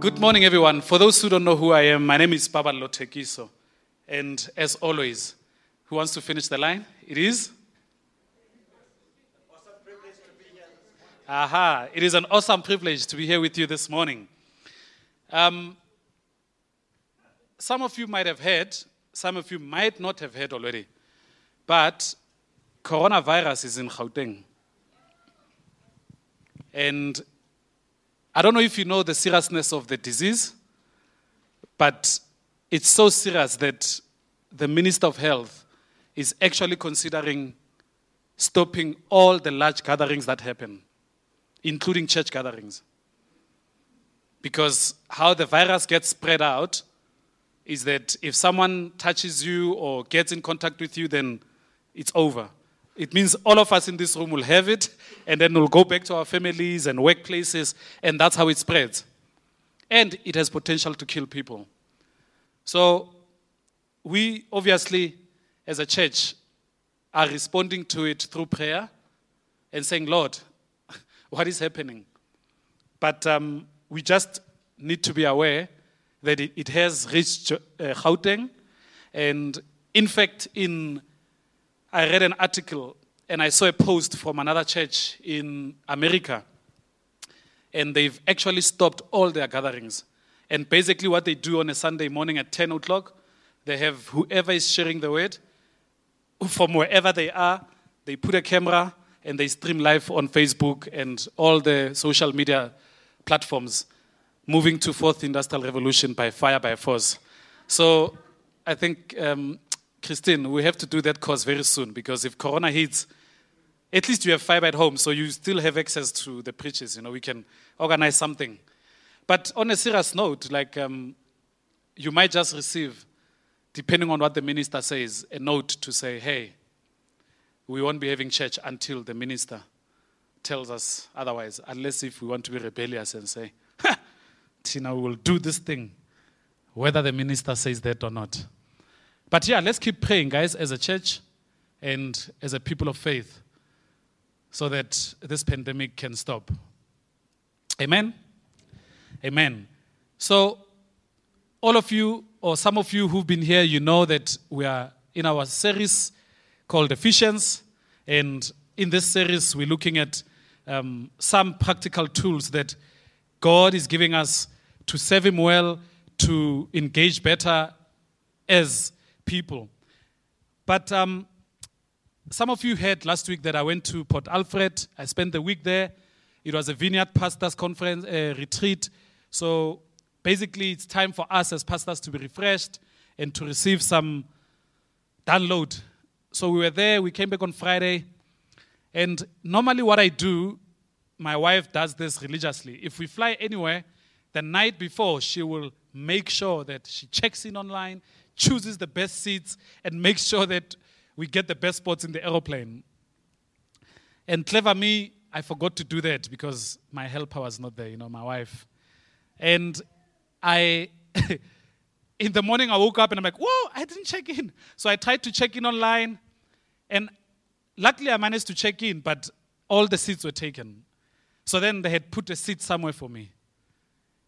Good morning, everyone. For those who don't know who I am, my name is Paballo Thekiso. And as always, who wants to finish the line? It is? Aha, it is an awesome privilege to be here with you this morning. Um, some of you might have heard, some of you might not have heard already, but coronavirus is in Gauteng. And I don't know if you know the seriousness of the disease, but it's so serious that the Minister of Health is actually considering stopping all the large gatherings that happen, including church gatherings. Because how the virus gets spread out is that if someone touches you or gets in contact with you, then it's over. It means all of us in this room will have it, and then we'll go back to our families and workplaces, and that's how it spreads. And it has potential to kill people. So, we obviously, as a church, are responding to it through prayer and saying, Lord, what is happening? But um, we just need to be aware that it, it has reached uh, Gauteng. And in fact, in I read an article and I saw a post from another church in America. And they've actually stopped all their gatherings. And basically, what they do on a Sunday morning at 10 o'clock, they have whoever is sharing the word from wherever they are, they put a camera and they stream live on Facebook and all the social media platforms, moving to fourth industrial revolution by fire by force. So I think um, Christine, we have to do that course very soon because if Corona hits, at least you have fiber at home, so you still have access to the preachers. You know, we can organize something. But on a serious note, like um, you might just receive, depending on what the minister says, a note to say, hey, we won't be having church until the minister tells us otherwise, unless if we want to be rebellious and say, Tina, we will do this thing, whether the minister says that or not. But yeah, let's keep praying, guys, as a church and as a people of faith, so that this pandemic can stop. Amen? Amen. So, all of you, or some of you who've been here, you know that we are in our series called Ephesians. And in this series, we're looking at um, some practical tools that God is giving us to serve Him well, to engage better as people. But um, some of you heard last week that I went to Port Alfred. I spent the week there. It was a vineyard pastors conference uh, retreat. So basically, it's time for us as pastors to be refreshed and to receive some download. So we were there. We came back on Friday. And normally, what I do, my wife does this religiously. If we fly anywhere, the night before, she will make sure that she checks in online, chooses the best seats, and makes sure that we get the best spots in the aeroplane. And clever me, I forgot to do that because my helper was not there, you know, my wife. And I, in the morning, I woke up and I'm like, whoa, I didn't check in. So I tried to check in online, and luckily I managed to check in, but all the seats were taken. So then they had put a seat somewhere for me.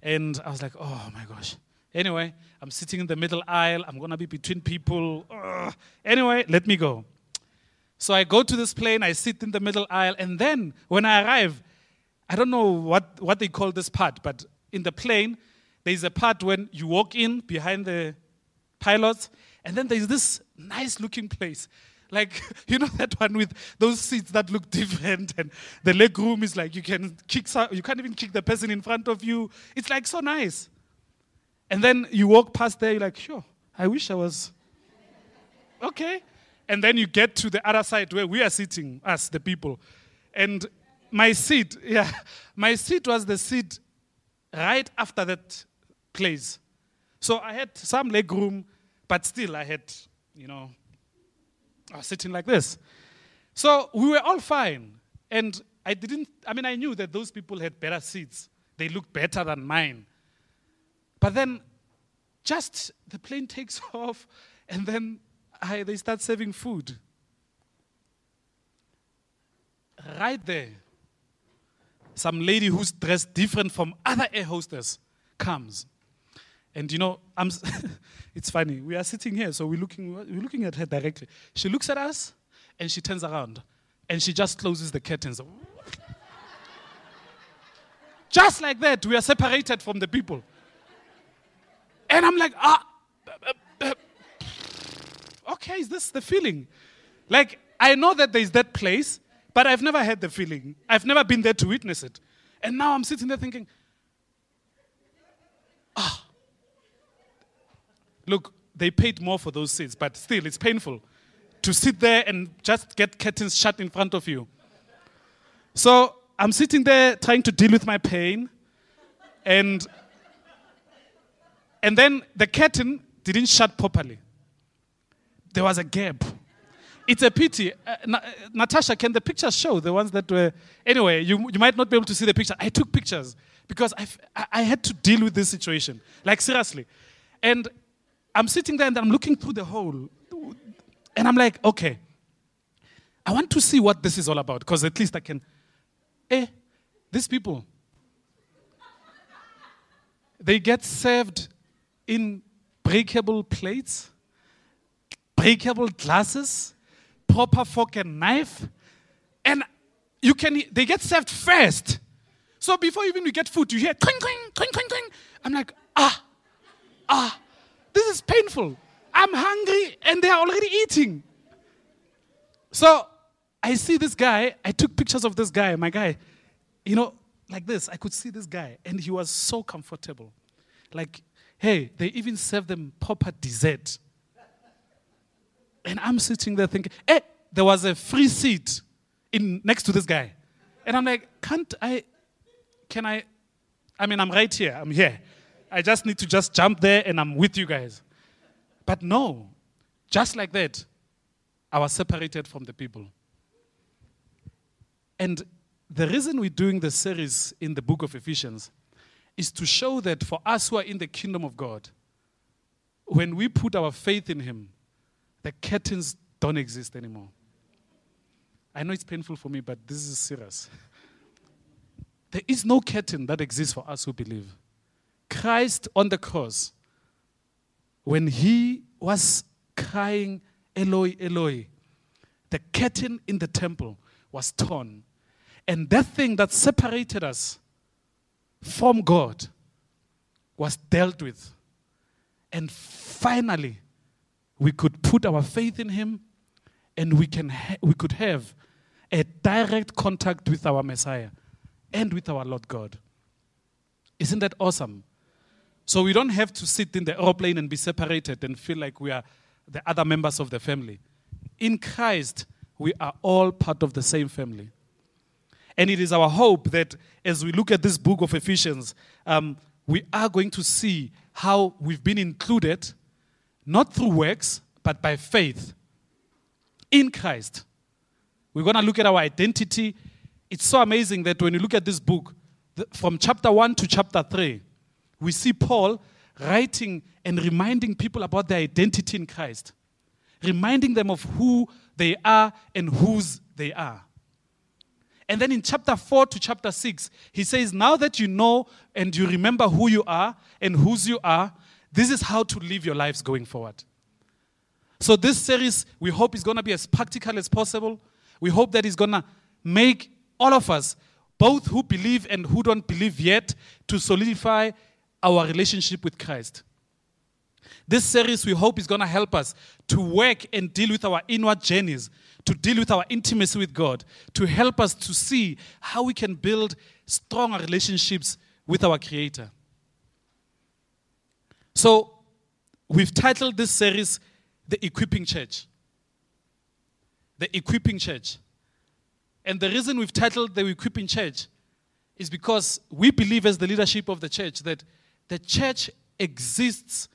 And I was like, oh my gosh. Anyway, I'm sitting in the middle aisle. I'm going to be between people. Ugh. Anyway, let me go. So I go to this plane, I sit in the middle aisle, and then when I arrive, I don't know what, what they call this part, but in the plane, there's a part when you walk in behind the pilots, and then there's this nice looking place. Like, you know, that one with those seats that look different, and the leg room is like you can kick, you can't even kick the person in front of you. It's like so nice. And then you walk past there, you're like, sure, I wish I was. Okay. And then you get to the other side where we are sitting, us, the people. And my seat, yeah, my seat was the seat right after that place. So I had some leg room, but still I had, you know, I was sitting like this. So we were all fine. And I didn't, I mean, I knew that those people had better seats. They looked better than mine. But then just the plane takes off and then I, they start serving food. Right there, some lady who's dressed different from other air hostess comes. And you know, it's funny. We are sitting here, so we're looking, we're looking at her directly. She looks at us and she turns around and she just closes the curtains. just like that, we are separated from the people. And I'm like, ah, okay, is this the feeling? Like, I know that there's that place, but I've never had the feeling. I've never been there to witness it. And now I'm sitting there thinking, ah. Look, they paid more for those seats, but still, it's painful to sit there and just get curtains shut in front of you. So I'm sitting there trying to deal with my pain, and and then the curtain didn't shut properly. There was a gap. It's a pity. Uh, Na- uh, Natasha, can the pictures show the ones that were? Anyway, you, you might not be able to see the picture. I took pictures because I had to deal with this situation. Like, seriously. And I'm sitting there and I'm looking through the hole. And I'm like, okay, I want to see what this is all about because at least I can. Eh, these people, they get served in breakable plates, breakable glasses, proper fork and knife, and you can they get served first. So before even you get food, you hear cling cling cling cling cling. I'm like, ah, ah, this is painful. I'm hungry and they are already eating. So I see this guy. I took pictures of this guy. My guy, you know, like this. I could see this guy, and he was so comfortable. Like Hey, they even serve them proper dessert. And I'm sitting there thinking, hey, there was a free seat in next to this guy. And I'm like, can't I, can I, I mean, I'm right here, I'm here. I just need to just jump there and I'm with you guys. But no, just like that, I was separated from the people. And the reason we're doing the series in the book of Ephesians is to show that for us who are in the kingdom of God, when we put our faith in Him, the curtains don't exist anymore. I know it's painful for me, but this is serious. There is no curtain that exists for us who believe. Christ on the cross, when He was crying, Eloi, Eloi, the curtain in the temple was torn. And that thing that separated us from God was dealt with. And finally, we could put our faith in Him and we, can ha- we could have a direct contact with our Messiah and with our Lord God. Isn't that awesome? So we don't have to sit in the aeroplane and be separated and feel like we are the other members of the family. In Christ, we are all part of the same family. And it is our hope that as we look at this book of Ephesians, um, we are going to see how we've been included, not through works, but by faith in Christ. We're going to look at our identity. It's so amazing that when you look at this book, the, from chapter 1 to chapter 3, we see Paul writing and reminding people about their identity in Christ, reminding them of who they are and whose they are. And then in chapter 4 to chapter 6, he says, Now that you know and you remember who you are and whose you are, this is how to live your lives going forward. So, this series, we hope is going to be as practical as possible. We hope that it's going to make all of us, both who believe and who don't believe yet, to solidify our relationship with Christ. This series, we hope, is going to help us to work and deal with our inward journeys to deal with our intimacy with God, to help us to see how we can build stronger relationships with our Creator. So, we've titled this series The Equipping Church. The Equipping Church. And the reason we've titled The Equipping Church is because we believe, as the leadership of the church, that the church exists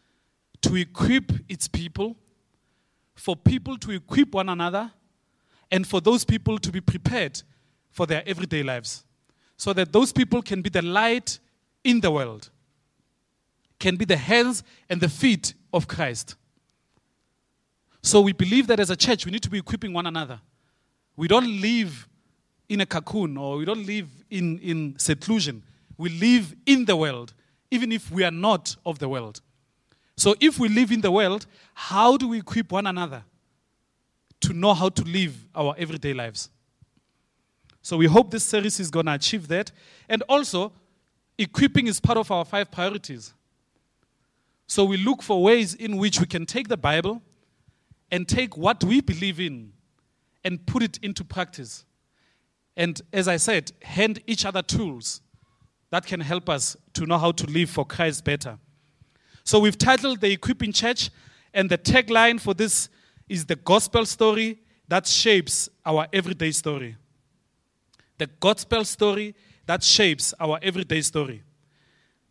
to equip its people, for people to equip one another, and for those people to be prepared for their everyday lives so that those people can be the light in the world, can be the hands and the feet of Christ. So we believe that as a church, we need to be equipping one another. We don't live in a cocoon or we don't live in, in seclusion. We live in the world even if we are not of the world. So, if we live in the world, how do we equip one another to know how to live our everyday lives? So, we hope this series is going to achieve that. And also, equipping is part of our five priorities. So, we look for ways in which we can take the Bible and take what we believe in and put it into practice. And as I said, hand each other tools that can help us to know how to live for Christ better. So we've titled the Equipping Church, and the tagline for this is the gospel story that shapes our everyday story. The gospel story that shapes our everyday story.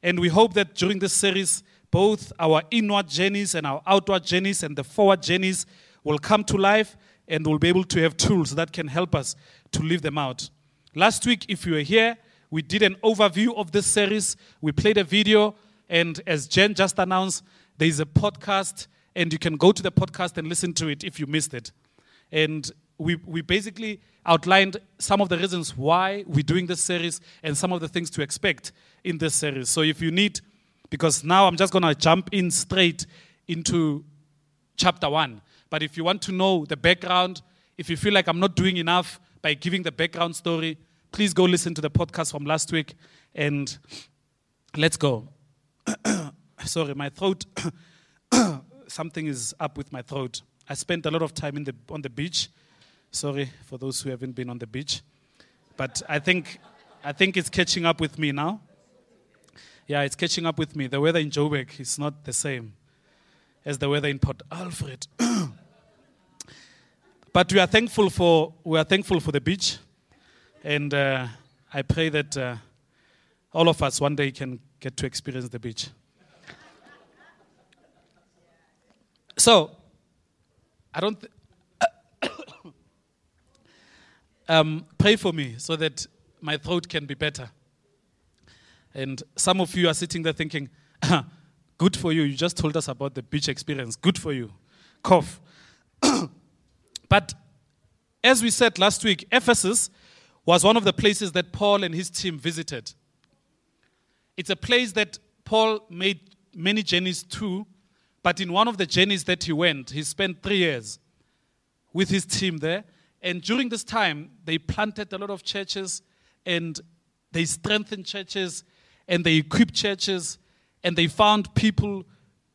And we hope that during this series, both our inward journeys and our outward journeys and the forward journeys will come to life and we'll be able to have tools that can help us to live them out. Last week, if you were here, we did an overview of this series. We played a video and as Jen just announced, there is a podcast, and you can go to the podcast and listen to it if you missed it. And we, we basically outlined some of the reasons why we're doing this series and some of the things to expect in this series. So if you need, because now I'm just going to jump in straight into chapter one. But if you want to know the background, if you feel like I'm not doing enough by giving the background story, please go listen to the podcast from last week and let's go. sorry, my throat, something is up with my throat. I spent a lot of time in the, on the beach. Sorry for those who haven't been on the beach. But I think, I think it's catching up with me now. Yeah, it's catching up with me. The weather in Joburg is not the same as the weather in Port Alfred. but we are thankful for we are thankful for the beach, and uh, I pray that uh, all of us one day can get to experience the beach. So, I don't. Th- um, pray for me so that my throat can be better. And some of you are sitting there thinking, good for you. You just told us about the beach experience. Good for you. Cough. but as we said last week, Ephesus was one of the places that Paul and his team visited. It's a place that Paul made many journeys to, but in one of the journeys that he went, he spent three years with his team there. And during this time, they planted a lot of churches and they strengthened churches and they equipped churches and they found people,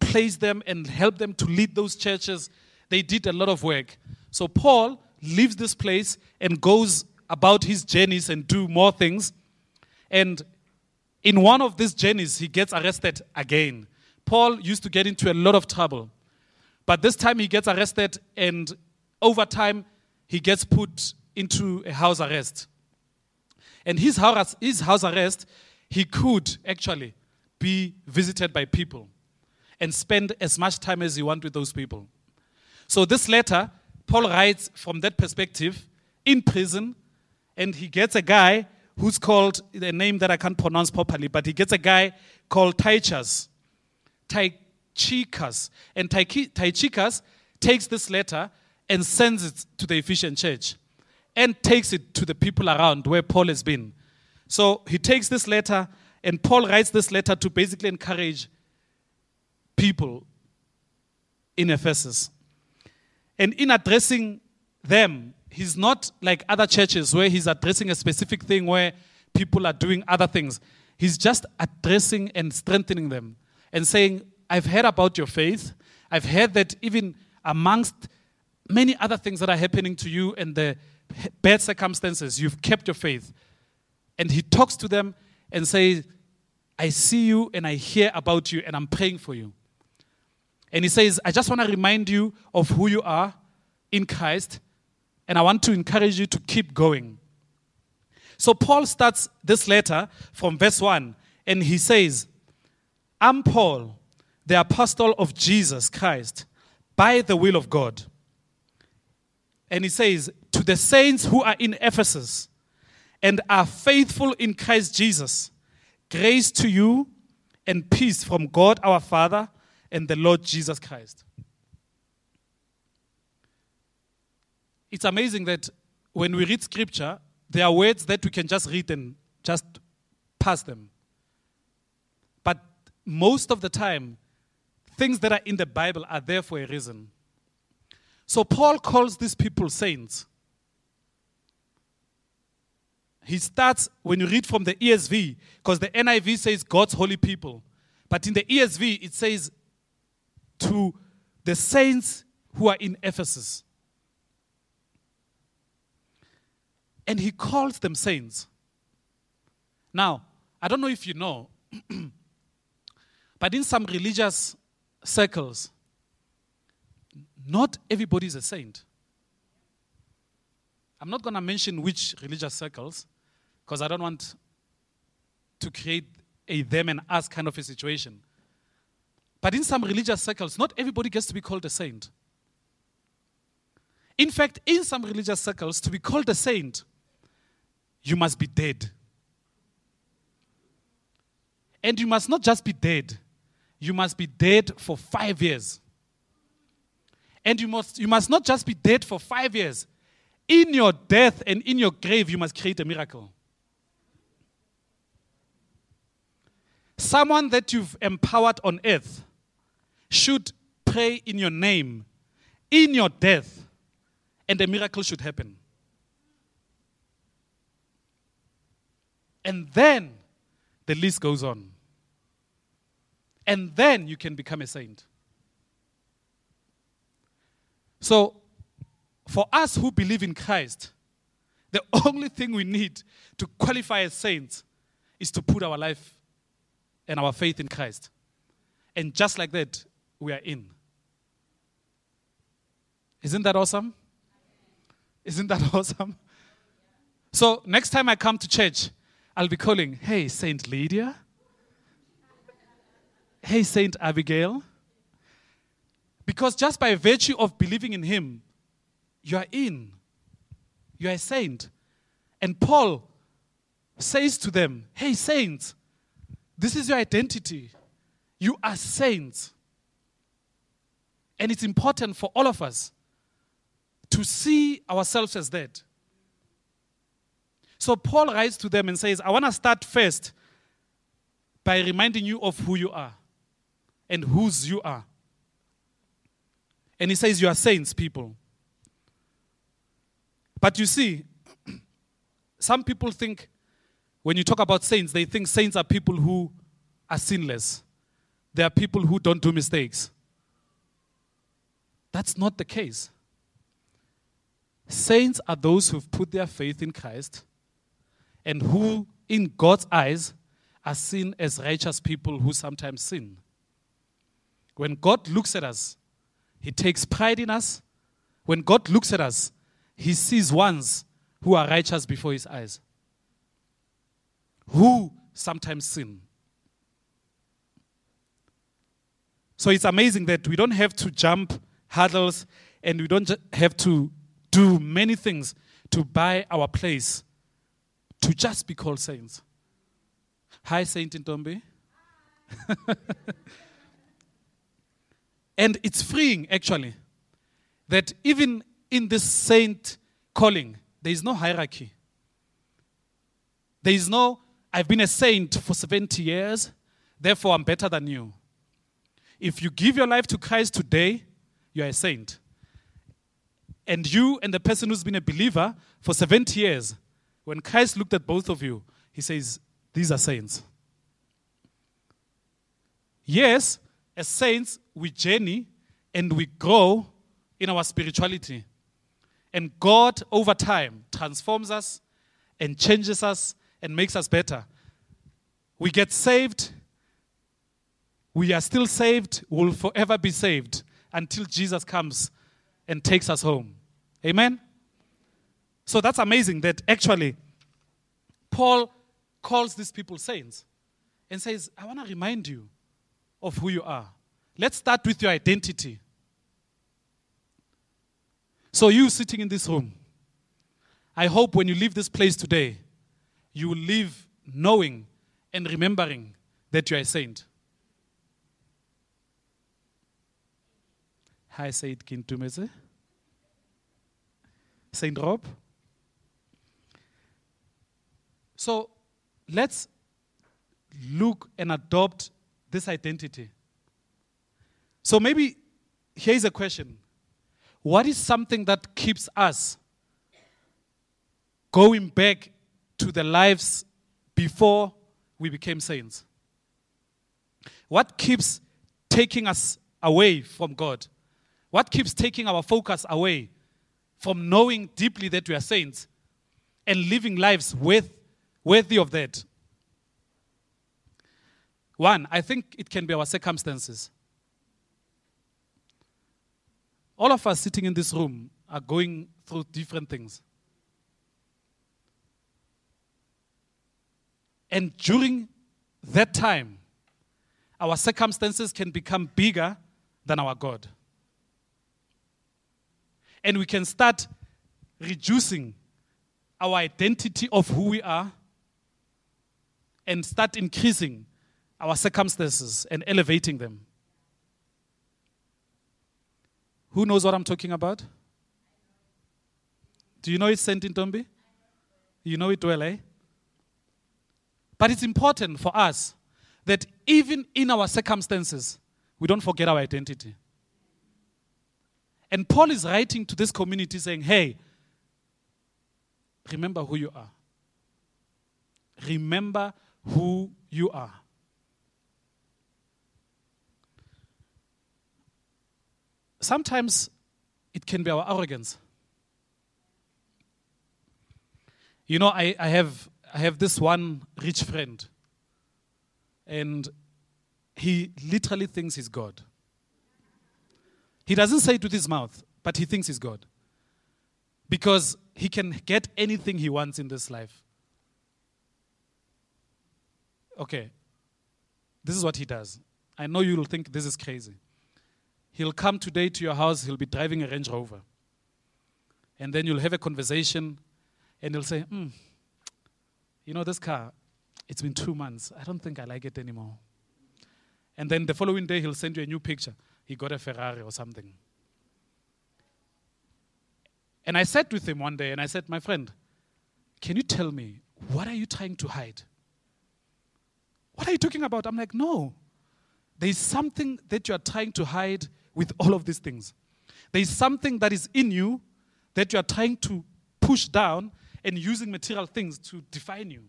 placed them, and helped them to lead those churches. They did a lot of work. So Paul leaves this place and goes about his journeys and do more things. And in one of these journeys, he gets arrested again. Paul used to get into a lot of trouble. But this time he gets arrested, and over time, he gets put into a house arrest. And his house, his house arrest, he could actually be visited by people and spend as much time as he want with those people. So this letter, Paul writes from that perspective in prison, and he gets a guy who's called a name that I can't pronounce properly, but he gets a guy called Tychus. Tychicus. And Tychicus takes this letter and sends it to the Ephesian church and takes it to the people around where Paul has been. So he takes this letter, and Paul writes this letter to basically encourage people in Ephesus. And in addressing them, he's not like other churches where he's addressing a specific thing where people are doing other things. He's just addressing and strengthening them and saying, I've heard about your faith. I've heard that even amongst many other things that are happening to you and the bad circumstances, you've kept your faith. And he talks to them and says, I see you and I hear about you and I'm praying for you. And he says, I just want to remind you of who you are in Christ and I want to encourage you to keep going. So Paul starts this letter from verse 1, and he says, I'm Paul, the apostle of Jesus Christ, by the will of God. And he says, To the saints who are in Ephesus and are faithful in Christ Jesus, grace to you and peace from God our Father and the Lord Jesus Christ. it's amazing that when we read scripture, there are words that we can just read and just pass them. Most of the time, things that are in the Bible are there for a reason. So Paul calls these people saints. He starts, when you read from the ESV, because the NIV says God's holy people. But in the ESV, it says to the saints who are in Ephesus. And he calls them saints. Now, I don't know if you know, but in some religious circles, not everybody is a saint. I'm not going to mention which religious circles because I don't want to create a them and us kind of a situation. But in some religious circles, not everybody gets to be called a saint. In fact, in some religious circles, to be called a saint, you must be dead. And you must not just be dead, you must be dead for five years. And you must, you must not just be dead for five years. In your death and in your grave, you must create a miracle. Someone that you've empowered on earth should pray in your name in your death, and a miracle should happen. And then the list goes on. And then you can become a saint. So, for us who believe in Christ, the only thing we need to qualify as saints is to put our life and our faith in Christ. And just like that, we are in. Isn't that awesome? Isn't that awesome? So, next time I come to church, I'll be calling, hey, Saint Lydia. Hey, Saint Abigail. Because just by virtue of believing in him, you are in. You are a saint. And Paul says to them, Hey, saints, this is your identity. You are saints. And it's important for all of us to see ourselves as that. So Paul writes to them and says, I want to start first by reminding you of who you are and whose you are. And he says, You are saints, people. But you see, some people think when you talk about saints, they think saints are people who are sinless. They are people who don't do mistakes. That's not the case. Saints are those who've put their faith in Christ and who, in God's eyes, are seen as righteous people who sometimes sin. When God looks at us, He takes pride in us. When God looks at us, He sees ones who are righteous before His eyes who sometimes sin. So it's amazing that we don't have to jump hurdles and we don't have to do many things to buy our place to just be called saints. Hi, Saint Intombi. and it's freeing, actually, that even in this saint calling, there is no hierarchy. There is no I've been a saint for 70 years, therefore I'm better than you. If you give your life to Christ today, you're a saint. And you and the person who's been a believer for 70 years, when Christ looked at both of you, he says, These are saints. Yes, as saints, we journey and we grow in our spirituality. And God, over time, transforms us and changes us and makes us better. We get saved, we are still saved, we'll forever be saved until Jesus comes and takes us home. Amen? So that's amazing that actually Paul calls these people saints and says, I want to remind you of who you are. Let's start with your identity. So, you sitting in this room, I hope when you leave this place today, you will live knowing and remembering that you are a saint. Hi, Saint Kintumeze. Saint Rob. So let's look and adopt this identity. So maybe here's a question What is something that keeps us going back to the lives before we became saints? What keeps taking us away from God? What keeps taking our focus away from knowing deeply that we are saints and living lives with, worthy of that? One, I think it can be our circumstances. All of us sitting in this room are going through different things. And during that time, our circumstances can become bigger than our God. And we can start reducing our identity of who we are and start increasing our circumstances and elevating them. Who knows what I'm talking about? Do you know it's Saint Ntombi? You know it well, eh? But it's important for us that even in our circumstances, we don't forget our identity. And Paul is writing to this community saying, hey, remember who you are. Remember who you are. Sometimes it can be our arrogance. You know, I, I, have, I have this one rich friend, and he literally thinks he's God. He doesn't say it with his mouth, but he thinks he's God. Because he can get anything he wants in this life. Okay, this is what he does. I know you'll think this is crazy. He'll come today to your house, he'll be driving a Range Rover. And then you'll have a conversation, and he'll say, hmm, You know, this car, it's been two months. I don't think I like it anymore. And then the following day, he'll send you a new picture. He got a Ferrari or something. And I sat with him one day and I said, My friend, can you tell me, what are you trying to hide? What are you talking about? I'm like, No. There is something that you are trying to hide with all of these things. There is something that is in you that you are trying to push down and using material things to define you.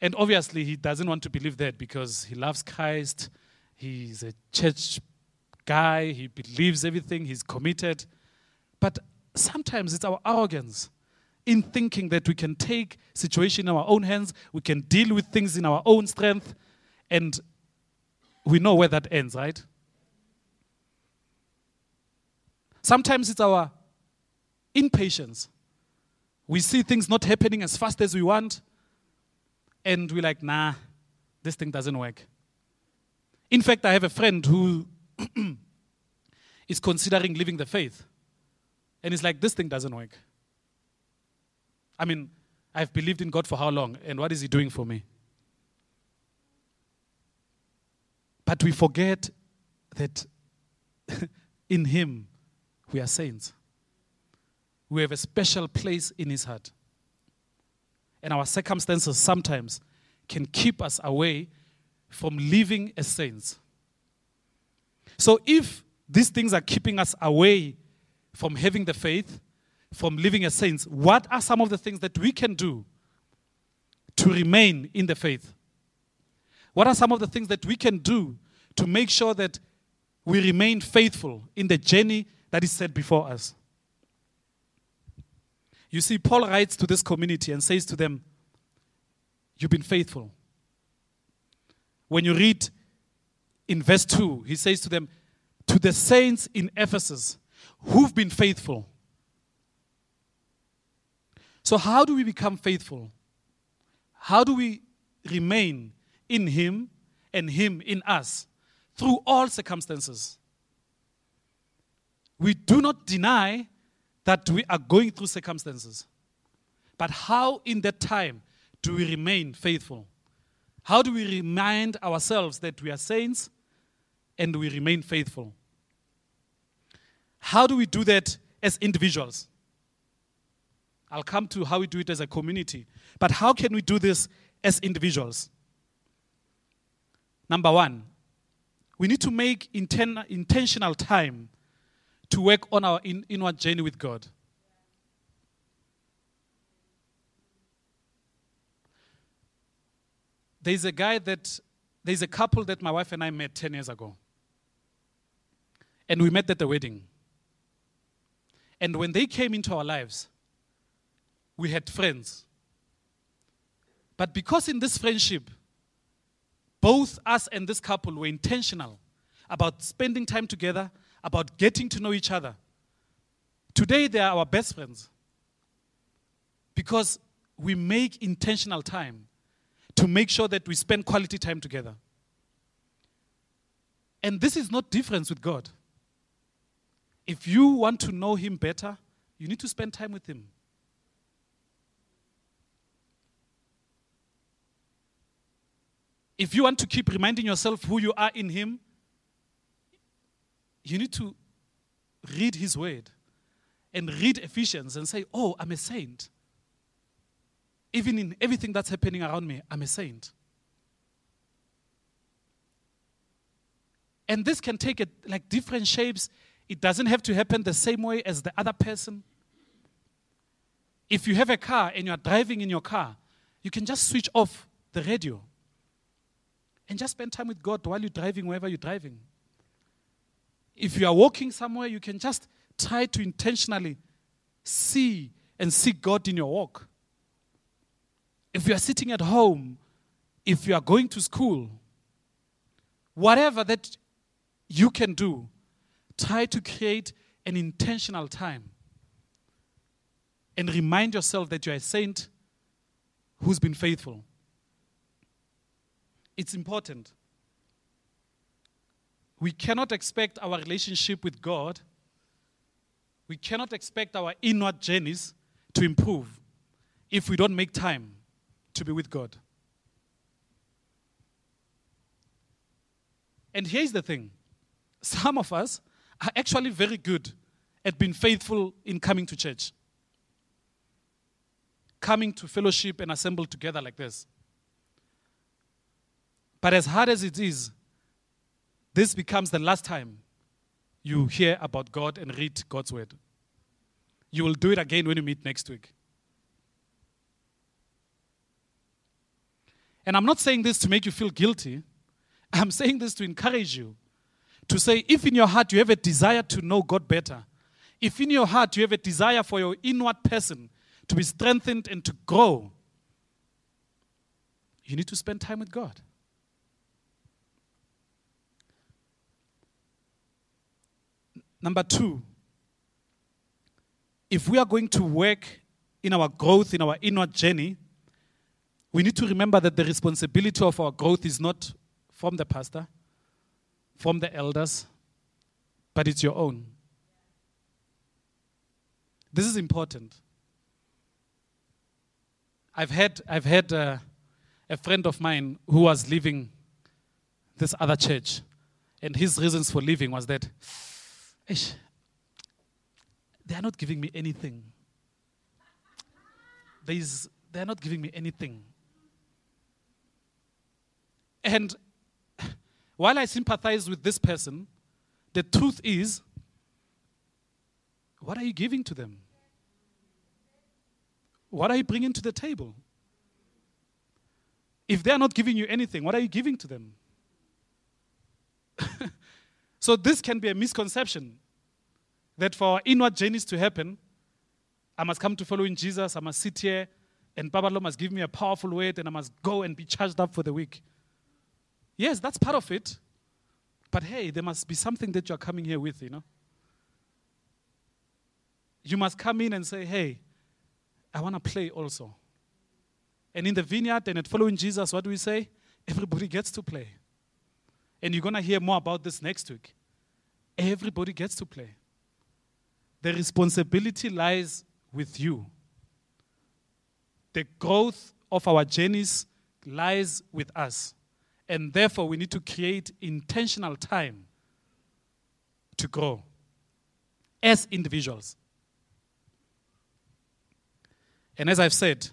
And obviously, he doesn't want to believe that because he loves Christ. He's a church guy. He believes everything. He's committed. But sometimes it's our arrogance in thinking that we can take situation in our own hands. We can deal with things in our own strength. And we know where that ends, right? Sometimes it's our impatience. We see things not happening as fast as we want and we're like, nah, this thing doesn't work. In fact, I have a friend who is considering leaving the faith. And he's like, this thing doesn't work. I mean, I've believed in God for how long? And what is He doing for me? But we forget that in Him we are saints. We have a special place in His heart and our circumstances sometimes can keep us away from living as saints. So, if these things are keeping us away from having the faith, from living as saints, what are some of the things that we can do to remain in the faith? What are some of the things that we can do to make sure that we remain faithful in the journey that is set before us? You see, Paul writes to this community and says to them, You've been faithful. When you read in verse 2, he says to them, To the saints in Ephesus who've been faithful. So, how do we become faithful? How do we remain in Him and Him in us through all circumstances? We do not deny that we are going through circumstances. But how in that time do we remain faithful? How do we remind ourselves that we are saints and we remain faithful? How do we do that as individuals? I'll come to how we do it as a community. But how can we do this as individuals? Number one, we need to make inten- intentional time to work on our in- inward journey with God. There's a guy that, there's a couple that my wife and I met 10 years ago. And we met at the wedding. And when they came into our lives, we had friends. But because in this friendship, both us and this couple were intentional about spending time together, about getting to know each other. Today, they are our best friends because we make intentional time to make sure that we spend quality time together. And this is not different with God. If you want to know Him better, you need to spend time with Him. If you want to keep reminding yourself who you are in Him, you need to read His Word and read Ephesians and say, Oh, I'm a saint. Even in everything that's happening around me, I'm a saint. And this can take it like different shapes. It doesn't have to happen the same way as the other person. If you have a car and you are driving in your car, you can just switch off the radio and just spend time with God while you're driving, wherever you're driving. If you are walking somewhere, you can just try to intentionally see and seek God in your walk. If you are sitting at home, if you are going to school, whatever that you can do, try to create an intentional time and remind yourself that you're a saint who's been faithful. It's important. We cannot expect our relationship with God, we cannot expect our inward journeys to improve if we don't make time to be with God. And here's the thing some of us are actually very good at being faithful in coming to church, coming to fellowship and assemble together like this. But as hard as it is, this becomes the last time you hear about God and read God's word. You will do it again when you meet next week. And I'm not saying this to make you feel guilty. I'm saying this to encourage you to say, if in your heart you have a desire to know God better, if in your heart you have a desire for your inward person to be strengthened and to grow, you need to spend time with God. Number two, if we are going to work in our growth, in our inward journey, we need to remember that the responsibility of our growth is not from the pastor, from the elders, but it's your own. This is important. I've had, I've had uh, a friend of mine who was leaving this other church, and his reasons for leaving was that Ish, they are not giving me anything. There's, they are not giving me anything. And while I sympathize with this person, the truth is, what are you giving to them? What are you bringing to the table? If they are not giving you anything, what are you giving to them? So this can be a misconception that for inward journeys to happen, I must come to following Jesus, I must sit here, and Paballo must give me a powerful word, and I must go and be charged up for the week. Yes, that's part of it. But hey, there must be something that you're coming here with, you know. You must come in and say, hey, I want to play also. And in the vineyard and at following Jesus, what do we say? Everybody gets to play. And you're going to hear more about this next week. Everybody gets to play. The responsibility lies with you. The growth of our journeys lies with us. And therefore, we need to create intentional time to grow as individuals. And as I've said,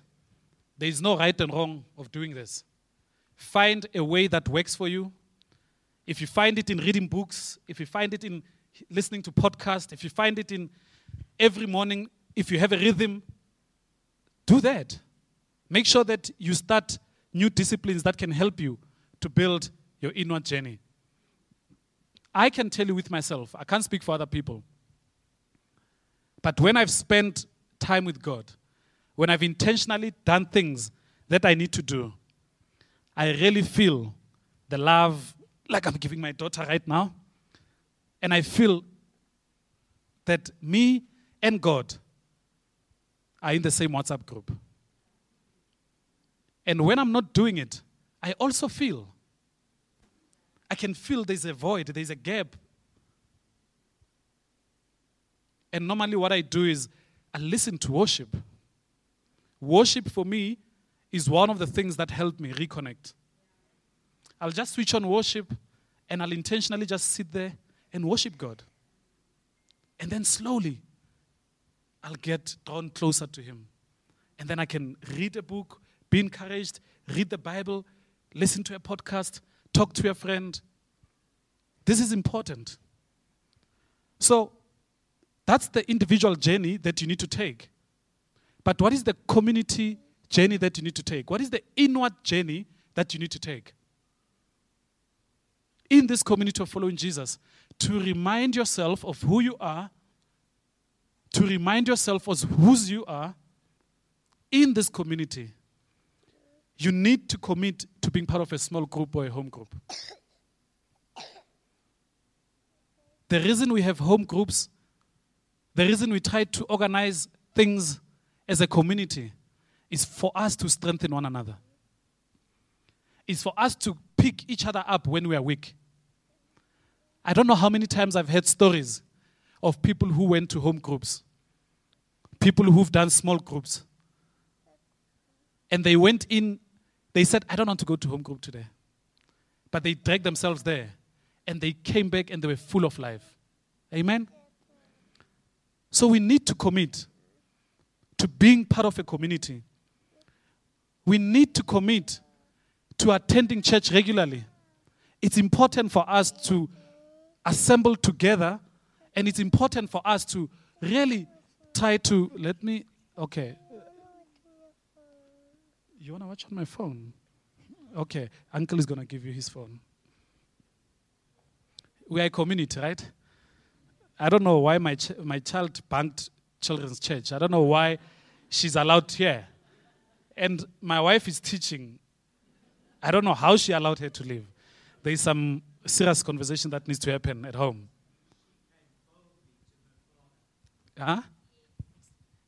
there is no right and wrong of doing this. Find a way that works for you if you find it in reading books, if you find it in listening to podcasts, if you find it in every morning, if you have a rhythm, do that. Make sure that you start new disciplines that can help you to build your inward journey. I can tell you with myself, I can't speak for other people. But when I've spent time with God, when I've intentionally done things that I need to do, I really feel the love like I'm giving my daughter right now. And I feel that me and God are in the same WhatsApp group. And when I'm not doing it, I also feel. I can feel there's a void, there's a gap. And normally, what I do is I listen to worship. Worship for me is one of the things that help me reconnect. I'll just switch on worship and I'll intentionally just sit there and worship God. And then slowly, I'll get drawn closer to Him. And then I can read a book, be encouraged, read the Bible, listen to a podcast, talk to a friend. This is important. So, that's the individual journey that you need to take. But what is the community journey that you need to take? What is the inward journey that you need to take? In this community of following Jesus, to remind yourself of who you are, to remind yourself of whose you are in this community, you need to commit to being part of a small group or a home group. The reason we have home groups, the reason we try to organize things as a community is for us to strengthen one another. It's for us to pick each other up when we are weak. I don't know how many times I've heard stories of people who went to home groups, people who've done small groups. And they went in, they said, I don't want to go to home group today. But they dragged themselves there and they came back and they were full of life. Amen? So we need to commit to being part of a community. We need to commit to attending church regularly. It's important for us to assemble together, and it's important for us to really try to. Let me. Okay. You want to watch on my phone? Okay. Uncle is going to give you his phone. We are a community, right? I don't know why my, ch- my child banked children's church. I don't know why she's allowed here. And my wife is teaching. I don't know how she allowed her to leave. There is some serious conversation that needs to happen at home. Huh?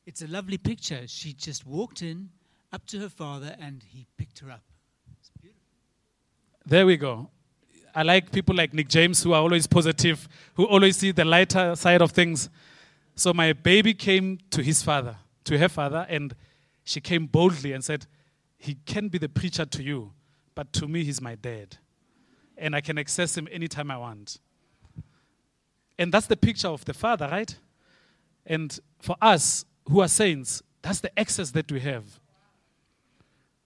It's a lovely picture. She just walked in up to her father and he picked her up. There we go. I like people like Nick James who are always positive, who always see the lighter side of things. So my baby came to his father, to her father, and she came boldly and said, He can be the preacher to you, but to me, he's my dad. And I can access him anytime I want. And that's the picture of the father, right? And for us who are saints, that's the access that we have.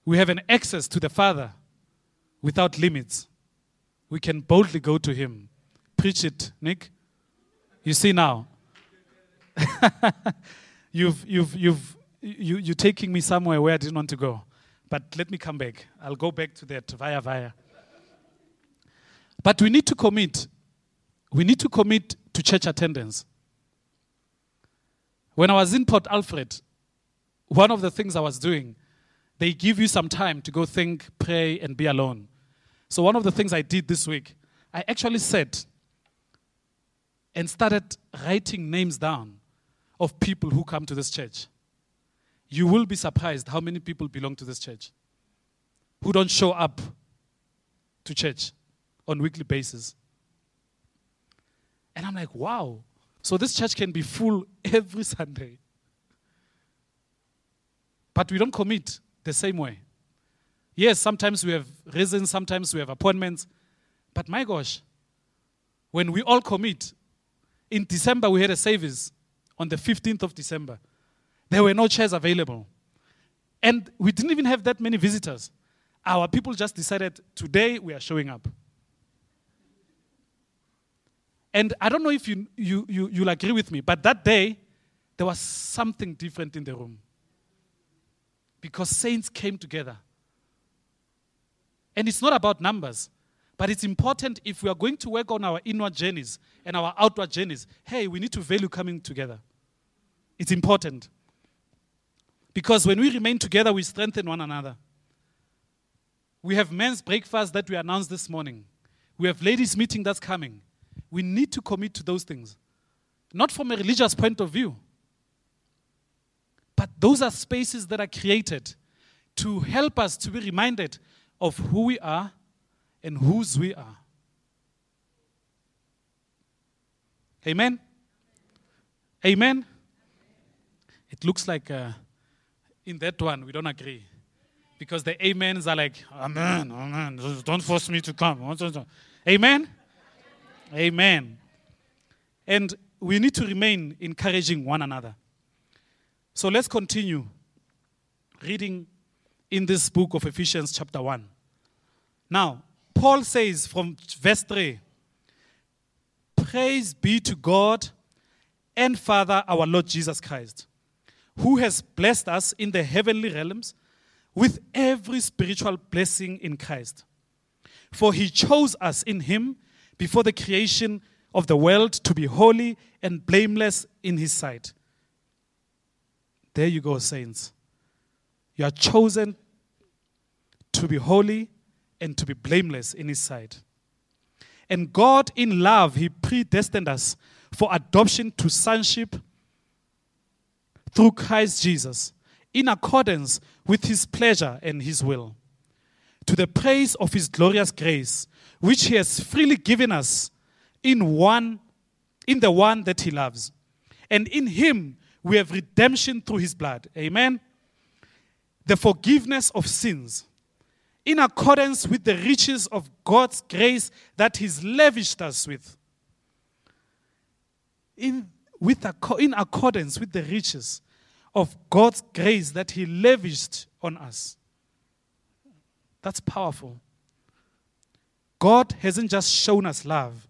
We have an access to the Father without limits. We can boldly go to Him. Preach it, Nick. You see now. you've, you've, you've, you, you're taking me somewhere where I didn't want to go. But let me come back. I'll go back to that via via. But we need to commit. We need to commit to church attendance. When I was in Port Alfred, one of the things I was doing, they give you some time to go think, pray, and be alone. So, one of the things I did this week, I actually sat and started writing names down of people who come to this church. You will be surprised how many people belong to this church who don't show up to church on weekly basis. And I'm like, wow. So this church can be full every Sunday. But we don't commit the same way. Yes, sometimes we have reasons, sometimes we have appointments. But my gosh, when we all commit, in December we had a service on the 15th of December. There were no chairs available. And we didn't even have that many visitors. Our people just decided today we are showing up. And I don't know if you, you, you, you'll agree with me, but that day, there was something different in the room. Because saints came together. And it's not about numbers, but it's important if we are going to work on our inward journeys and our outward journeys. Hey, we need to value coming together. It's important. Because when we remain together, we strengthen one another. We have men's breakfast that we announced this morning. We have ladies' meeting that's coming. We need to commit to those things. Not from a religious point of view, but those are spaces that are created to help us to be reminded of who we are and whose we are. Amen? Amen? It looks like uh, in that one we don't agree. Because the amens are like, Amen, Amen. Don't force me to come. Amen? Amen. And we need to remain encouraging one another. So let's continue reading in this book of Ephesians, chapter 1. Now, Paul says from verse 3 Praise be to God and Father, our Lord Jesus Christ, who has blessed us in the heavenly realms with every spiritual blessing in Christ. For he chose us in him before the creation of the world to be holy and blameless in his sight. There you go, saints. You are chosen to be holy and to be blameless in his sight. And God, in love, he predestined us for adoption to sonship through Christ Jesus, in accordance with his pleasure and his will, to the praise of his glorious grace which he has freely given us in one in the one that he loves. And in him we have redemption through his blood. Amen. The forgiveness of sins in accordance with the riches of God's grace that he's lavished us with. In, with, in accordance with the riches of God's grace that he lavished on us. That's powerful. God hasn't just shown us love,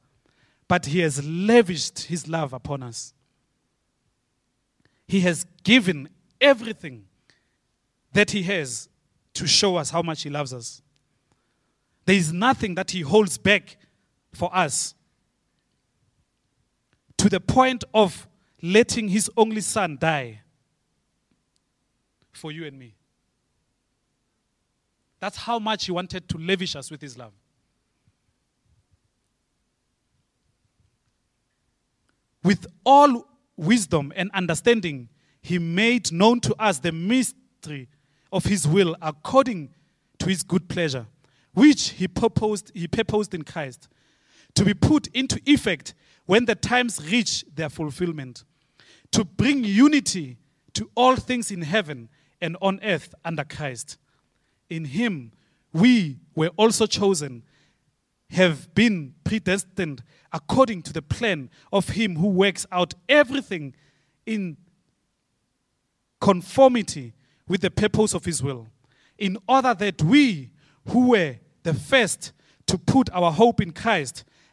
but He has lavished His love upon us. He has given everything that He has to show us how much He loves us. There is nothing that He holds back for us to the point of letting His only Son die for you and me. That's how much He wanted to lavish us with His love. With all wisdom and understanding, he made known to us the mystery of his will according to his good pleasure, which he purposed, he purposed in Christ, to be put into effect when the times reach their fulfillment, to bring unity to all things in heaven and on earth under Christ. In him we were also chosen, have been predestined according to the plan of Him who works out everything in conformity with the purpose of His will, in order that we, who were the first to put our hope in Christ,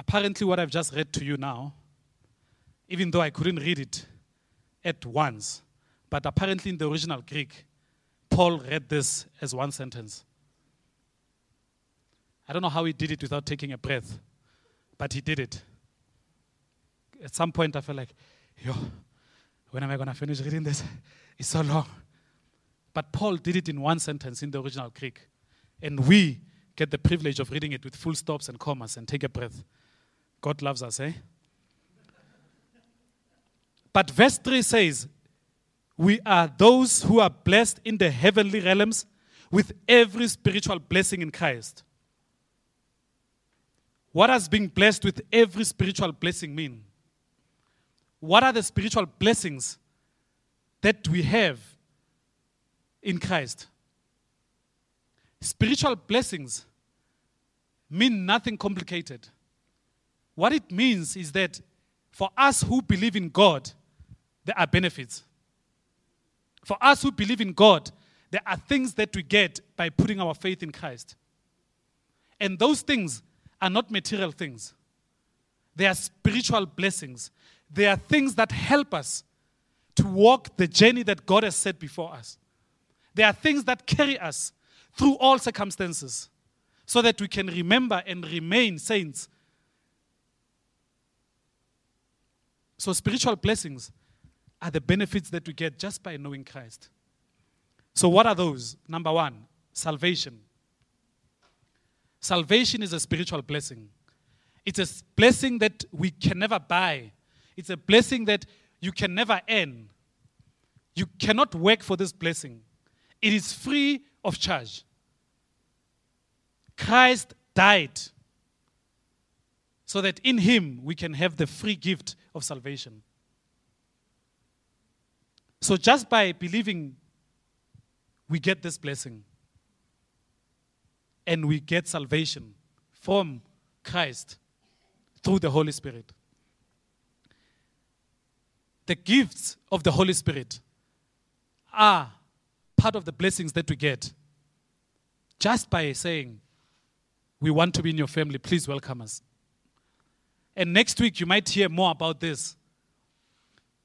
Apparently, what I've just read to you now, even though I couldn't read it at once, but apparently in the original Greek, Paul read this as one sentence. I don't know how he did it without taking a breath, but he did it. At some point, I felt like, yo, when am I going to finish reading this? It's so long. But Paul did it in one sentence in the original Greek. And we get the privilege of reading it with full stops and commas and take a breath. God loves us, eh? But verse 3 says, We are those who are blessed in the heavenly realms with every spiritual blessing in Christ. What does being blessed with every spiritual blessing mean? What are the spiritual blessings that we have in Christ? Spiritual blessings mean nothing complicated. What it means is that for us who believe in God, there are benefits. For us who believe in God, there are things that we get by putting our faith in Christ. And those things are not material things, they are spiritual blessings. They are things that help us to walk the journey that God has set before us. They are things that carry us through all circumstances so that we can remember and remain saints. So, spiritual blessings are the benefits that we get just by knowing Christ. So, what are those? Number one, salvation. Salvation is a spiritual blessing. It's a blessing that we can never buy. It's a blessing that you can never earn. You cannot work for this blessing. It is free of charge. Christ died so that in Him we can have the free gift of salvation. So, just by believing, we get this blessing and we get salvation from Christ through the Holy Spirit. The gifts of the Holy Spirit are part of the blessings that we get just by saying, We want to be in your family, please welcome us. And next week, you might hear more about this.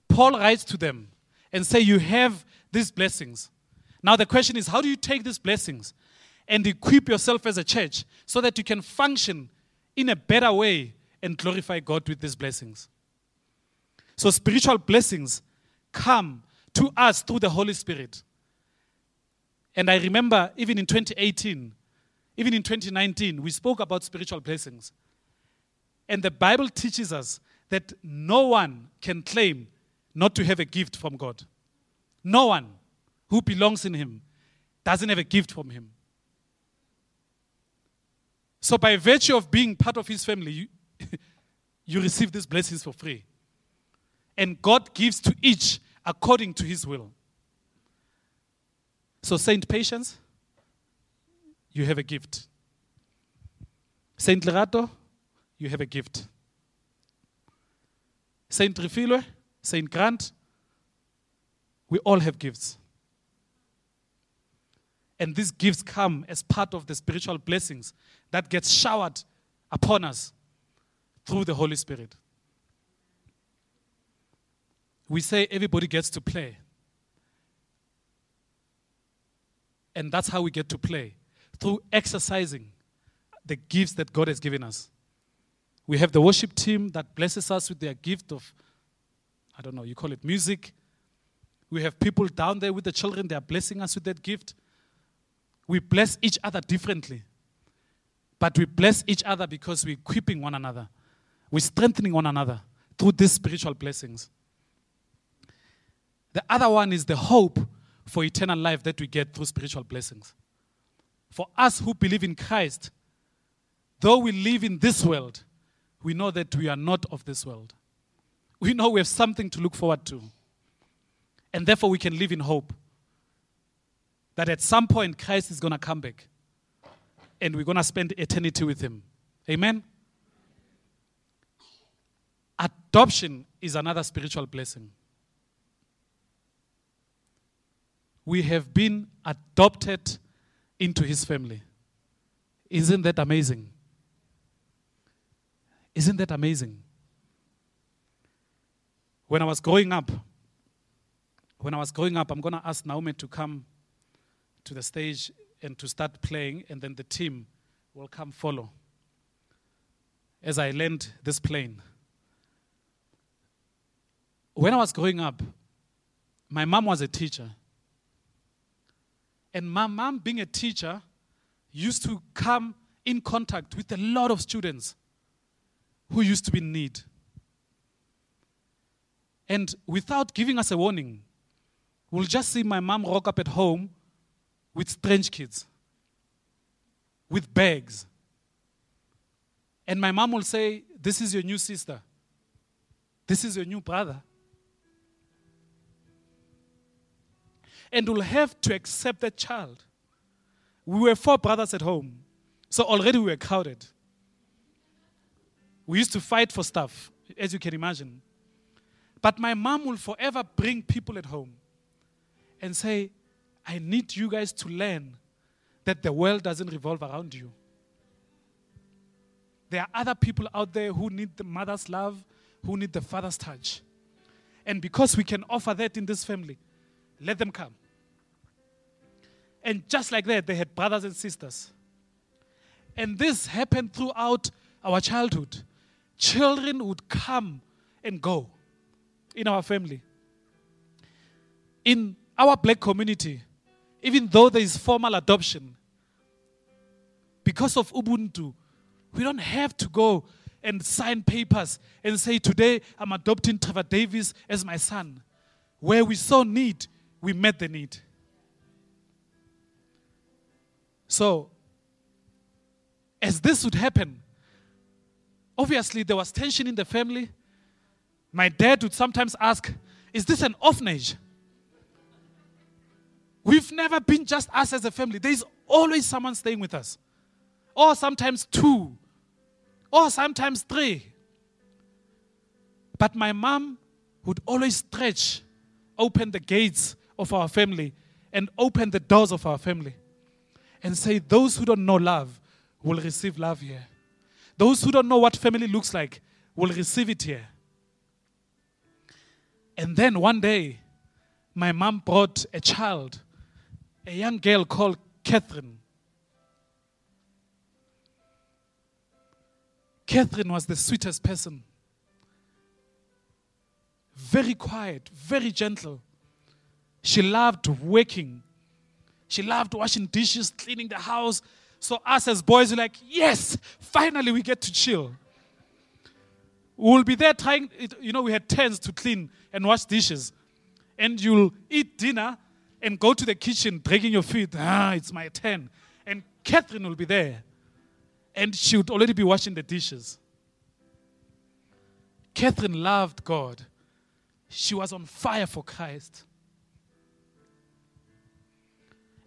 Paul writes to them and say, You have these blessings. Now, the question is, how do you take these blessings and equip yourself as a church so that you can function in a better way and glorify God with these blessings. So, spiritual blessings come to us through the Holy Spirit. And I remember even in 2018, even in 2019, we spoke about spiritual blessings. And the Bible teaches us that no one can claim not to have a gift from God. No one who belongs in Him doesn't have a gift from Him. So, by virtue of being part of his family, you, you receive these blessings for free. And God gives to each according to his will. So, Saint Patience, you have a gift. Saint Lerato, you have a gift. Saint Refilwe, Saint Grant, we all have gifts. And these gifts come as part of the spiritual blessings that gets showered upon us through the Holy Spirit. We say everybody gets to play. And that's how we get to play through exercising the gifts that God has given us. We have the worship team that blesses us with their gift of, I don't know, you call it music. We have people down there with the children, they are blessing us with that gift. We bless each other differently. But we bless each other because we're equipping one another. We're strengthening one another through these spiritual blessings. The other one is the hope for eternal life that we get through spiritual blessings. For us who believe in Christ, though we live in this world, we know that we are not of this world. We know we have something to look forward to. And therefore, we can live in hope that at some point Christ is going to come back and we're going to spend eternity with him. Amen? Adoption is another spiritual blessing. We have been adopted into his family. Isn't that amazing? Isn't that amazing? When I was growing up, when I was growing up, I'm going to ask Naomi to come to the stage and to start playing, and then the team will come follow as I land this plane. When I was growing up, my mom was a teacher. And my mom, being a teacher, used to come in contact with a lot of students who used to be in need. And without giving us a warning, we'll just see my mom rock up at home with strange kids, with bags. And my mom will say, This is your new sister. This is your new brother. And we'll have to accept that child. We were four brothers at home. So already we were crowded. We used to fight for stuff, as you can imagine. But my mom will forever bring people at home and say, I need you guys to learn that the world doesn't revolve around you. There are other people out there who need the mother's love, who need the father's touch. And because we can offer that in this family, let them come. And just like that, they had brothers and sisters. And this happened throughout our childhood. Children would come and go in our family. In our black community, even though there is formal adoption, because of Ubuntu, we don't have to go and sign papers and say, Today I'm adopting Trevor Davis as my son. Where we saw need, we met the need. So, as this would happen, obviously there was tension in the family. My dad would sometimes ask, Is this an orphanage? We've never been just us as a family. There's always someone staying with us, or sometimes two, or sometimes three. But my mom would always stretch, open the gates of our family, and open the doors of our family, and say, Those who don't know love will receive love here. Those who don't know what family looks like will receive it here. And then one day, my mom brought a child, a young girl called Catherine. Catherine was the sweetest person. Very quiet, very gentle. She loved working. She loved washing dishes, cleaning the house. So, us as boys, we're like, yes, finally we get to chill. We'll be there trying, you know, we had turns to clean and wash dishes. And you'll eat dinner and go to the kitchen, dragging your feet. Ah, it's my turn. And Catherine will be there. And she would already be washing the dishes. Catherine loved God. She was on fire for Christ.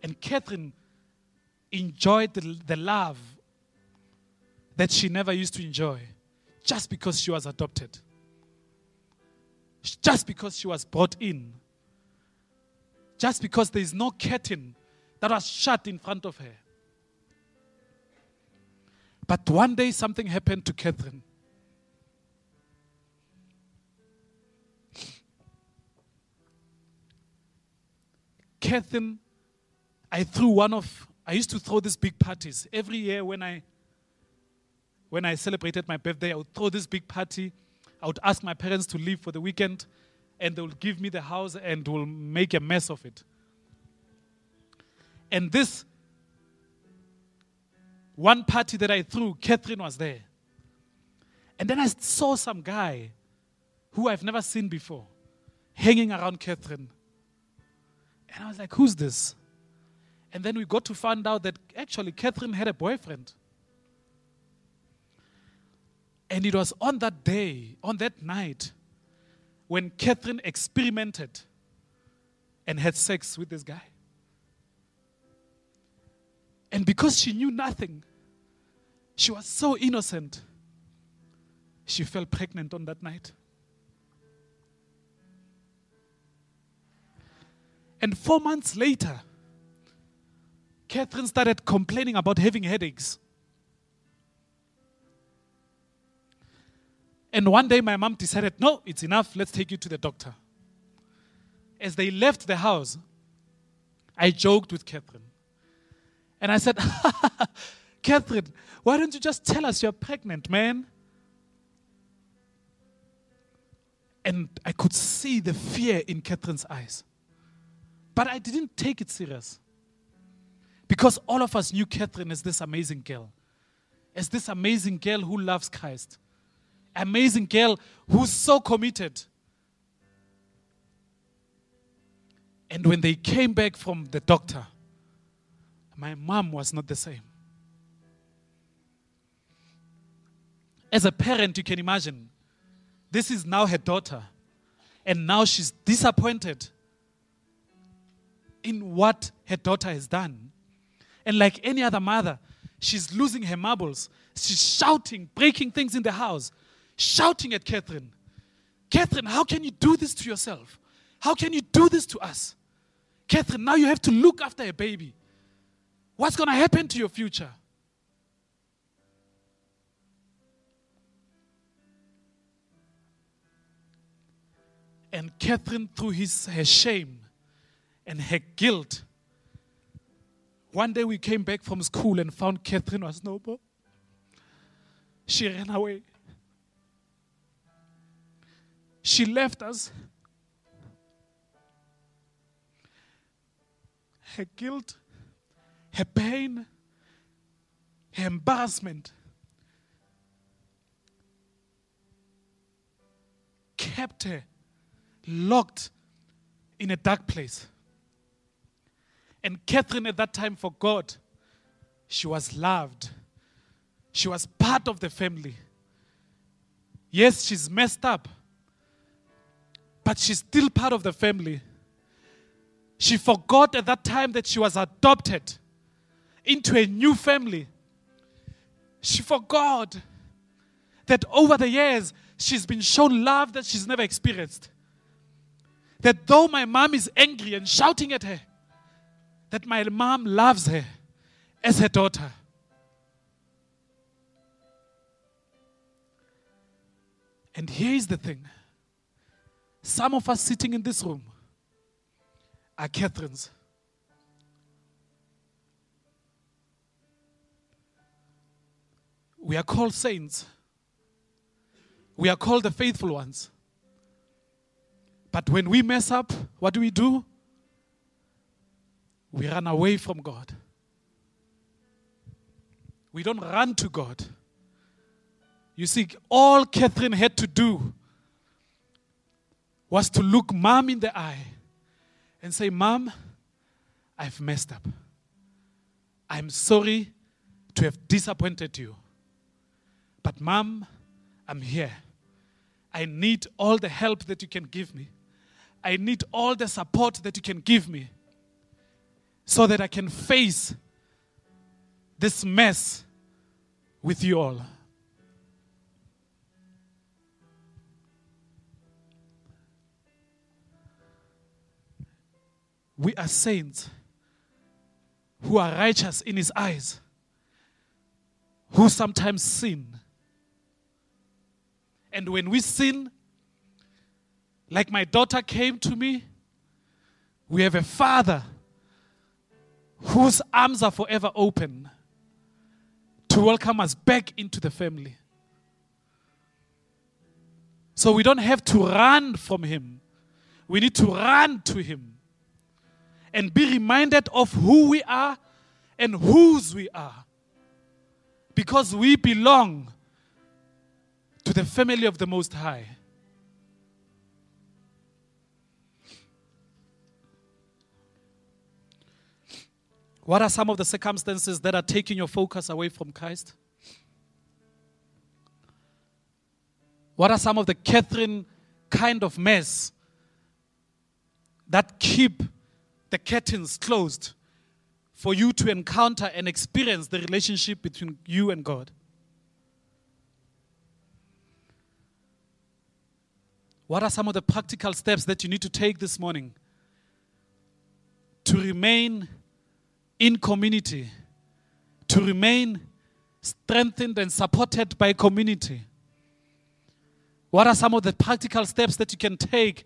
And Catherine enjoyed the, the love that she never used to enjoy just because she was adopted, just because she was brought in, just because there is no curtain that was shut in front of her. But one day something happened to Catherine. Catherine, I threw one of, I used to throw these big parties. Every year when I when I celebrated my birthday, I would throw this big party. I would ask my parents to leave for the weekend, and they would give me the house and will make a mess of it. And this one party that I threw, Catherine was there. And then I saw some guy who I've never seen before hanging around Catherine. And I was like, who's this? And then we got to find out that actually Catherine had a boyfriend. And it was on that day, on that night, when Catherine experimented and had sex with this guy. And because she knew nothing, she was so innocent, she fell pregnant on that night. And four months later, Catherine started complaining about having headaches. And one day my mom decided, no, it's enough, let's take you to the doctor. As they left the house, I joked with Catherine. And I said, Catherine, why don't you just tell us you're pregnant, man? And I could see the fear in Catherine's eyes. But I didn't take it serious. Because all of us knew Catherine as this amazing girl, as this amazing girl who loves Christ amazing girl who's so committed. And when they came back from the doctor, my mom was not the same. as a parent, you can imagine this is now her daughter, and now she's disappointed in what her daughter has done. And like any other mother, she's losing her marbles. She's shouting, breaking things in the house, shouting at Catherine. Catherine, how can you do this to yourself? How can you do this to us? Catherine, now you have to look after a baby. What's going to happen to your future? And Catherine, through his, her shame and her guilt, one day we came back from school and found Catherine was noble. She ran away. She left us. Her guilt, her pain, her embarrassment kept her locked in a dark place. And Catherine at that time forgot she was loved. She was part of the family. Yes, she's messed up, but she's still part of the family. She forgot at that time that she was adopted into a new family. She forgot that over the years she's been shown love that she's never experienced. That though my mom is angry and shouting at her, that my mom loves her as her daughter. And here is the thing some of us sitting in this room are Catherines. We are called saints. We are called the faithful ones. But when we mess up, what do we do? We run away from God. We don't run to God. You see, all Catherine had to do was to look mom in the eye and say, Mom, I've messed up. I'm sorry to have disappointed you. But, Mom, I'm here. I need all the help that you can give me. I need all the support that you can give me so that I can face this mess with you all. We are saints who are righteous in His eyes, who sometimes sin. And when we sin, like my daughter came to me, we have a father whose arms are forever open to welcome us back into the family. So we don't have to run from him. We need to run to him and be reminded of who we are and whose we are. Because we belong to the family of the Most High. What are some of the circumstances that are taking your focus away from Christ? What are some of the Catherine kind of mess that keep the curtains closed for you to encounter and experience the relationship between you and God? What are some of the practical steps that you need to take this morning to remain in community, to remain strengthened and supported by community? What are some of the practical steps that you can take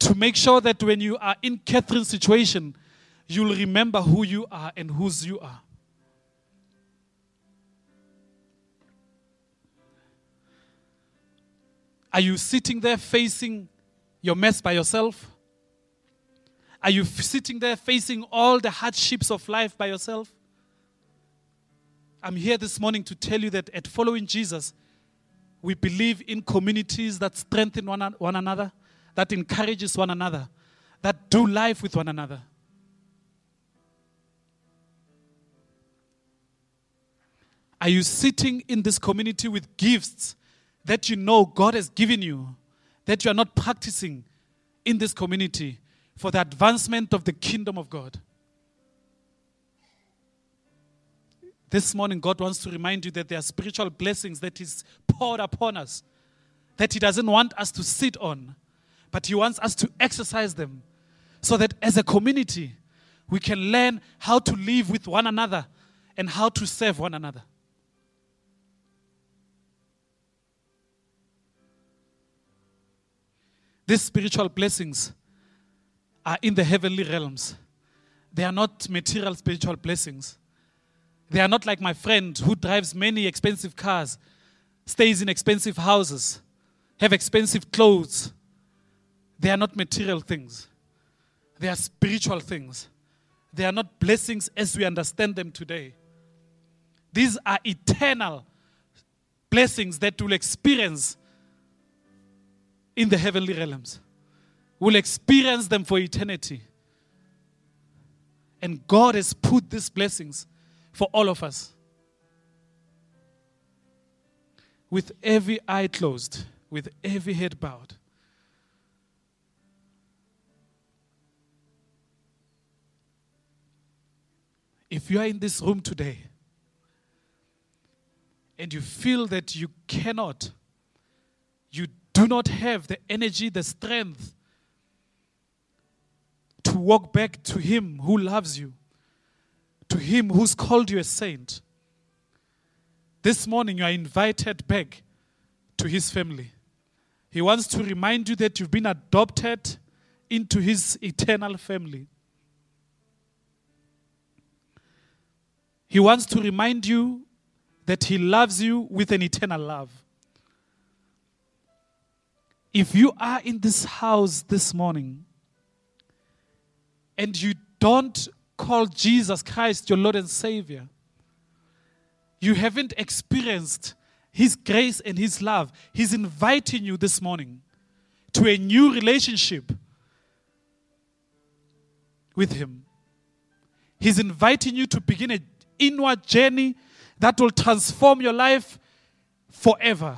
to make sure that when you are in Catherine's situation, you'll remember who you are and whose you are? Are you sitting there facing your mess by yourself? Are you sitting there facing all the hardships of life by yourself? I'm here this morning to tell you that at following Jesus, we believe in communities that strengthen one, one another, that encourages one another, that do life with one another. Are you sitting in this community with gifts that you know God has given you, that you are not practicing in this community for the advancement of the kingdom of God? This morning, God wants to remind you that there are spiritual blessings that is poured upon us, that He doesn't want us to sit on, but He wants us to exercise them so that as a community, we can learn how to live with one another and how to serve one another. These spiritual blessings are in the heavenly realms. They are not material spiritual blessings. They are not like my friend who drives many expensive cars, stays in expensive houses, have expensive clothes. They are not material things. They are spiritual things. They are not blessings as we understand them today. These are eternal blessings that we'll experience in the heavenly realms. We'll experience them for eternity. And God has put these blessings for all of us. With every eye closed, with every head bowed. If you are in this room today and you feel that you cannot, you do not have the energy, the strength to walk back to Him who loves you, to Him who's called you a saint, this morning you are invited back to His family. He wants to remind you that you've been adopted into His eternal family. He wants to remind you that He loves you with an eternal love. If you are in this house this morning and you don't call Jesus Christ your Lord and Savior, you haven't experienced His grace and His love. He's inviting you this morning to a new relationship with Him. He's inviting you to begin an inward journey that will transform your life forever.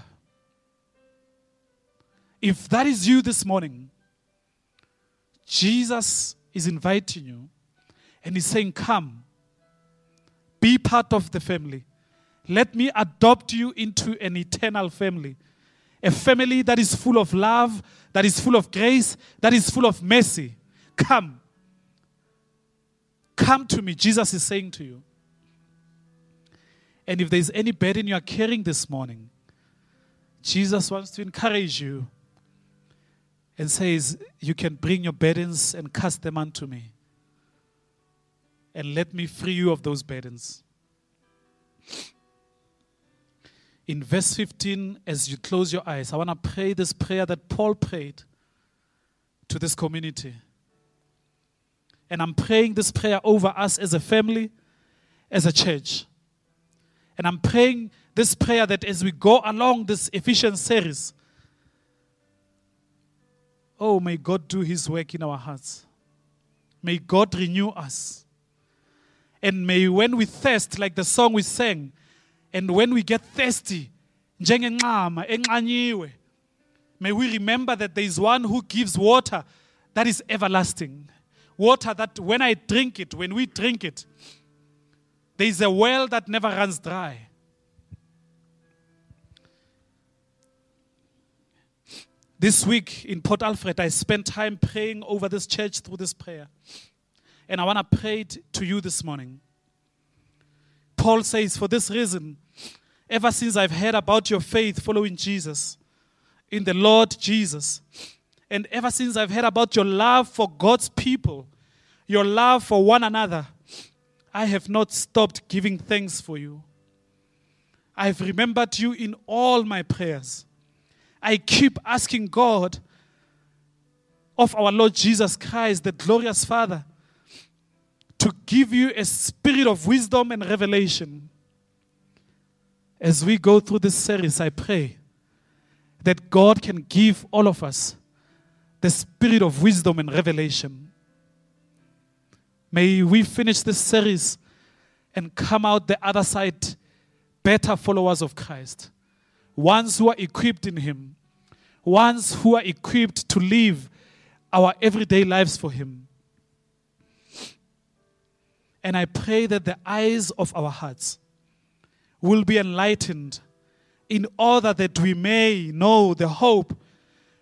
If that is you this morning, Jesus is inviting you and he's saying, Come, be part of the family. Let me adopt you into an eternal family. A family that is full of love, that is full of grace, that is full of mercy. Come. Come to me, Jesus is saying to you. And if there's any burden you are carrying this morning, Jesus wants to encourage you and says, You can bring your burdens and cast them unto me. And let me free you of those burdens. In verse 15, as you close your eyes, I want to pray this prayer that Paul prayed to this community. And I'm praying this prayer over us as a family, as a church. And I'm praying this prayer that as we go along this Ephesians series, oh, may God do His work in our hearts. May God renew us. And may when we thirst, like the song we sang, and when we get thirsty, may we remember that there is one who gives water that is everlasting. Water that when I drink it, when we drink it, there is a well that never runs dry. This week in Port Alfred, I spent time praying over this church through this prayer. And I want to pray it to you this morning. Paul says, For this reason, ever since I've heard about your faith following Jesus, in the Lord Jesus, and ever since I've heard about your love for God's people, your love for one another, I have not stopped giving thanks for you. I've remembered you in all my prayers. I keep asking God of our Lord Jesus Christ, the glorious Father, to give you a spirit of wisdom and revelation. As we go through this series, I pray that God can give all of us the spirit of wisdom and revelation. May we finish this series and come out the other side better followers of Christ, ones who are equipped in Him, ones who are equipped to live our everyday lives for Him. And I pray that the eyes of our hearts will be enlightened in order that we may know the hope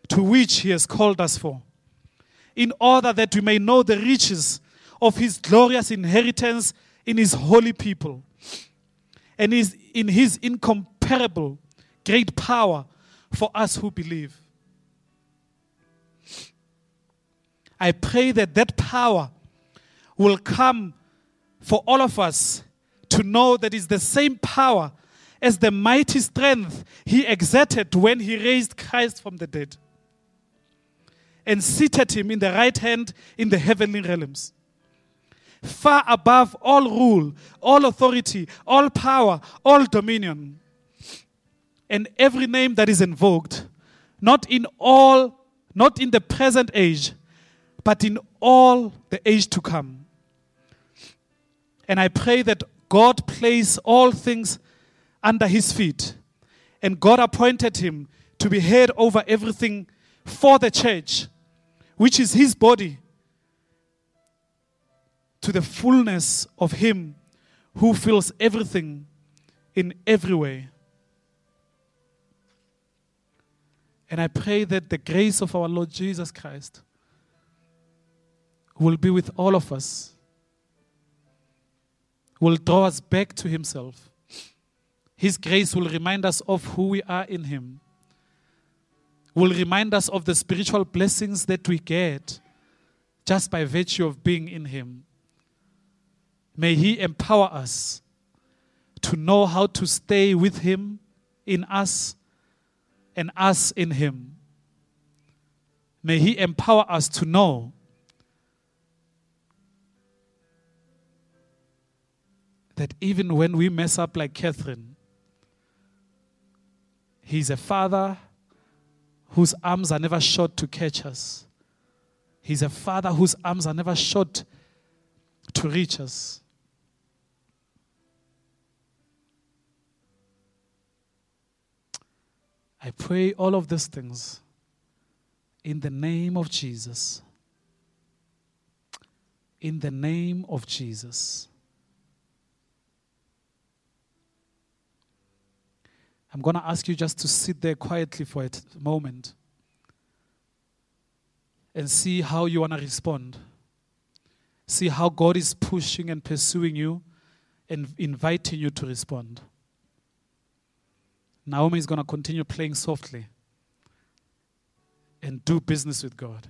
to which He has called us for, in order that we may know the riches of His glorious inheritance in His holy people, and is in His incomparable great power for us who believe. I pray that that power will come for all of us to know that it's the same power as the mighty strength he exerted when he raised Christ from the dead and seated him in the right hand in the heavenly realms. Far above all rule, all authority, all power, all dominion, and every name that is invoked, not in all, not in the present age, but in all the age to come. And I pray that God place all things under his feet. And God appointed him to be head over everything for the church, which is his body, to the fullness of him who fills everything in every way. And I pray that the grace of our Lord Jesus Christ will be with all of us, will draw us back to himself his grace will remind us of who we are in Him, will remind us of the spiritual blessings that we get just by virtue of being in Him. May He empower us to know how to stay with Him in us and us in Him. May He empower us to know that even when we mess up like Catherine, He's a father whose arms are never short to catch us. He's a father whose arms are never short to reach us. I pray all of these things in the name of Jesus. In the name of Jesus. I'm going to ask you just to sit there quietly for a moment and see how you want to respond. See how God is pushing and pursuing you and inviting you to respond. Naomi is going to continue playing softly and do business with God.